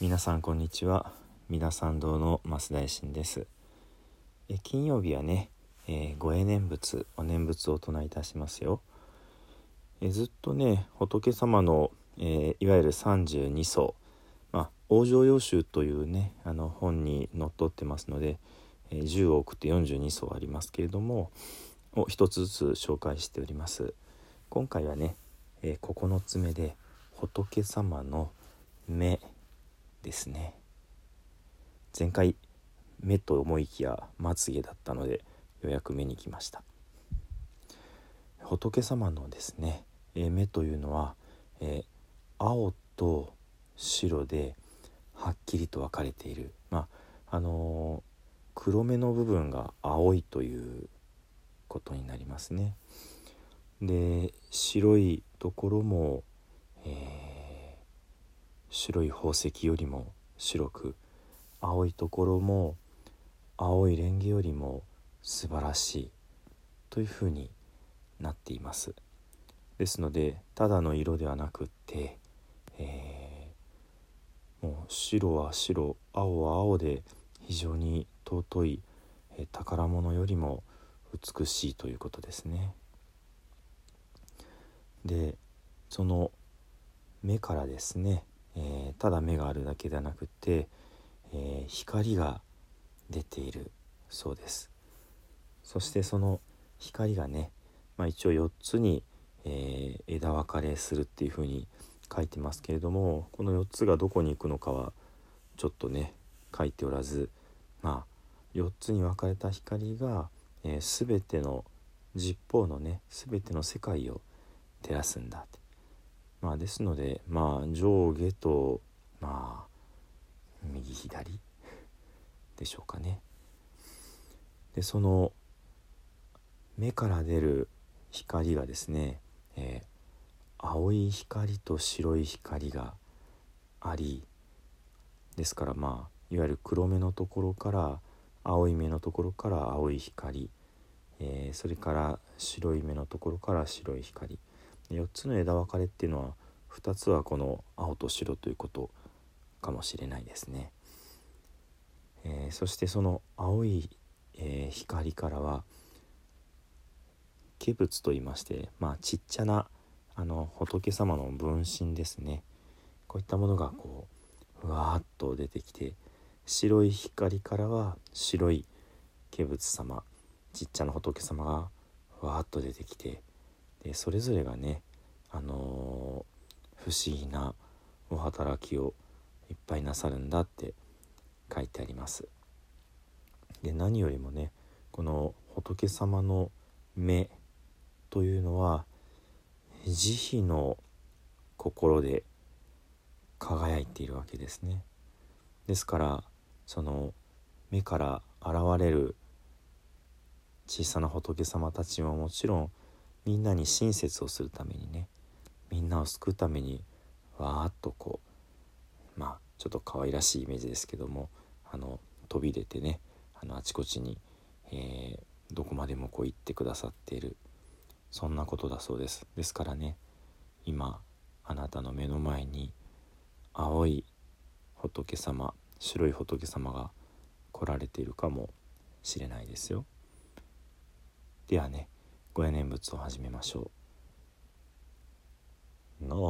皆さんこんにちは。皆さん堂の増大臣です。え金曜日はね、えー、ご縁念仏お念仏を唱えいたしますよ。えずっとね仏様の、えー、いわゆる32層まあ往生要集というねあの本にのっとってますので、えー、10億って42層ありますけれどもを一つずつ紹介しております。今回はね、えー、9つ目で仏様の目ですね。前回目と思いきやまつげだったのでようやく目に来ました。仏様のですね、え目というのは、え、青と白ではっきりと分かれている。まああのー、黒目の部分が青いということになりますね。で白いところも、えー、白い宝石よりも白く青いところも青いレンゲよりも素晴らしいというふうになっています。ですのでただの色ではなくって、えー、もう白は白青は青で非常に尊い、えー、宝物よりも美しいということですね。でその目からですね、えー、ただ目があるだけではなくて、えー、光が出ているそうです。そしてその光がね、まあ、一応4つに、えー、枝分かれするっていうふうに書いてますけれどもこの4つがどこに行くのかはちょっとね書いておらずまあ4つに分かれた光が、えー、全ての十方のね全ての世界を照らすんだって。まあですのでまあ上下とまあ右左でしょうかね。でその目から出る光がですね、えー、青い光と白い光がありですからまあいわゆる黒目のところから青い目のところから青い光、えー、それから白い目のところから白い光4つの枝分かれっていうのは2つはこの青と白ということかもしれないですね。えー、そしてその青い、えー、光からは化仏と言いましてまあちっちゃなあの仏様の分身ですねこういったものがこうふわっと出てきて白い光からは白い化仏様ちっちゃな仏様がふわっと出てきてでそれぞれがねあのー、不思議なお働きをいっぱいなさるんだって書いてあります。で何よりもねこの仏様の目というのは慈悲の心で輝いているわけですね。ですからその目から現れる小さな仏様たちももちろんみんなに親切をするためにねみんなを救うためにわーっとこうまあちょっと可愛らしいイメージですけどもあの飛び出てねあのあちこちに、えー、どこまでもこう行ってくださっているそんなことだそうです。ですからね今あなたの目の前に青い仏様白い仏様が来られているかもしれないですよ。ではねご縁念仏を始めましょう。なな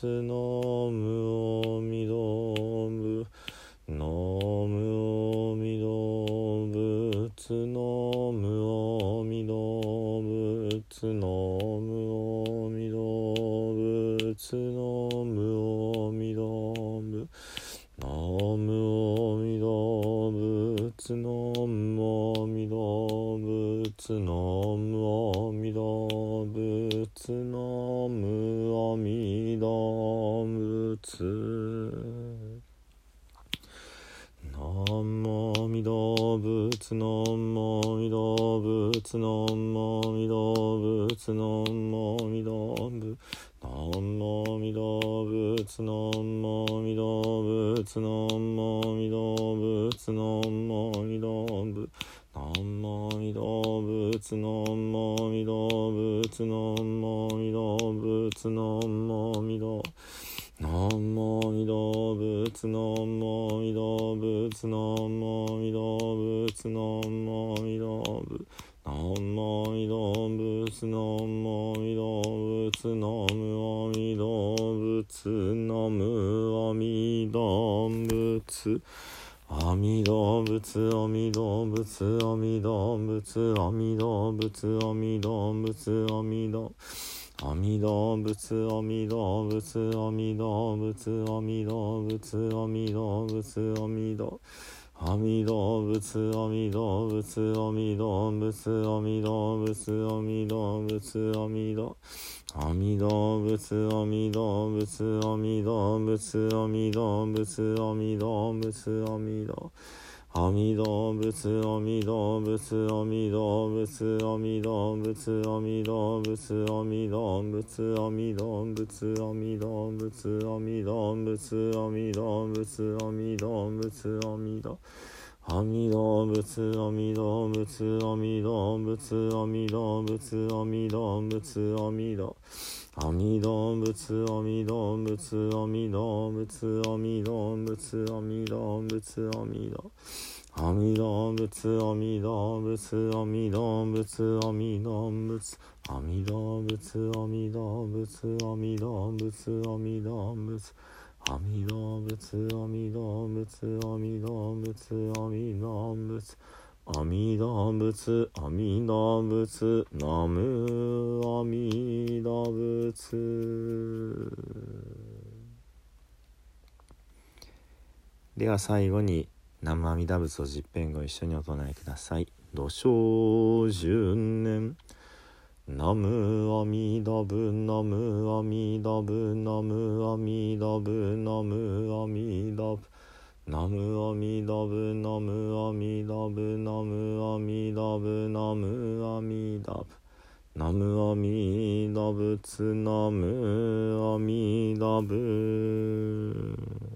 スノムオミドブノムオミドブツノムオミドブツノムオミドブツノムオミドブノムオミドブツノムオミドブツノム仏南無弥陀仏南無弥陀仏南無弥陀仏南無弥陀仏南無弥陀仏南無弥陀仏南無弥陀仏南無弥陀仏南無弥陀仏南無弥陀仏南無弥陀仏南無弥陀仏阿弥陀仏阿弥陀仏阿弥陀仏阿弥陀仏阿弥陀仏阿弥陀仏阿弥陀仏阿弥陀仏阿弥陀仏阿弥陀仏阿弥陀仏阿弥陀仏阿弥陀仏阿弥陀仏阿弥陀仏阿弥陀仏阿弥陀仏阿弥陀仏阿弥陀仏阿弥陀阿弥陀仏阿弥陀仏阿弥陀仏阿弥陀仏阿弥陀仏阿弥陀阿弥陀仏阿弥陀仏阿弥陀仏阿弥陀仏阿弥陀仏阿弥陀仏阿弥陀仏阿弥陀仏阿弥陀仏阿弥陀仏阿弥陀仏阿弥陀仏阿弥陀仏阿弥陀仏阿弥陀仏阿弥陀仏阿弥陀仏阿弥陀仏阿弥陀仏阿弥陀仏阿弥陀仏阿弥陀仏阿弥陀仏阿弥陀仏阿弥陀仏阿弥陀仏阿弥陀仏阿弥陀仏阿弥陀仏阿弥陀仏阿弥陀仏阿弥陀仏阿弥陀仏阿弥陀仏阿弥陀仏阿弥陀仏阿弥陀仏阿弥陀仏阿弥陀仏阿弥陀仏ナム阿弥陀仏では最後に南無阿弥陀仏を十遍ご一緒にお唱えください。土生十年。ナムアミダブナムアミダブナムアミダブナムアミダブナムアミダブナムアミダブナムアミダブナムアミダブ。ナムアミダブツナムアミダブ。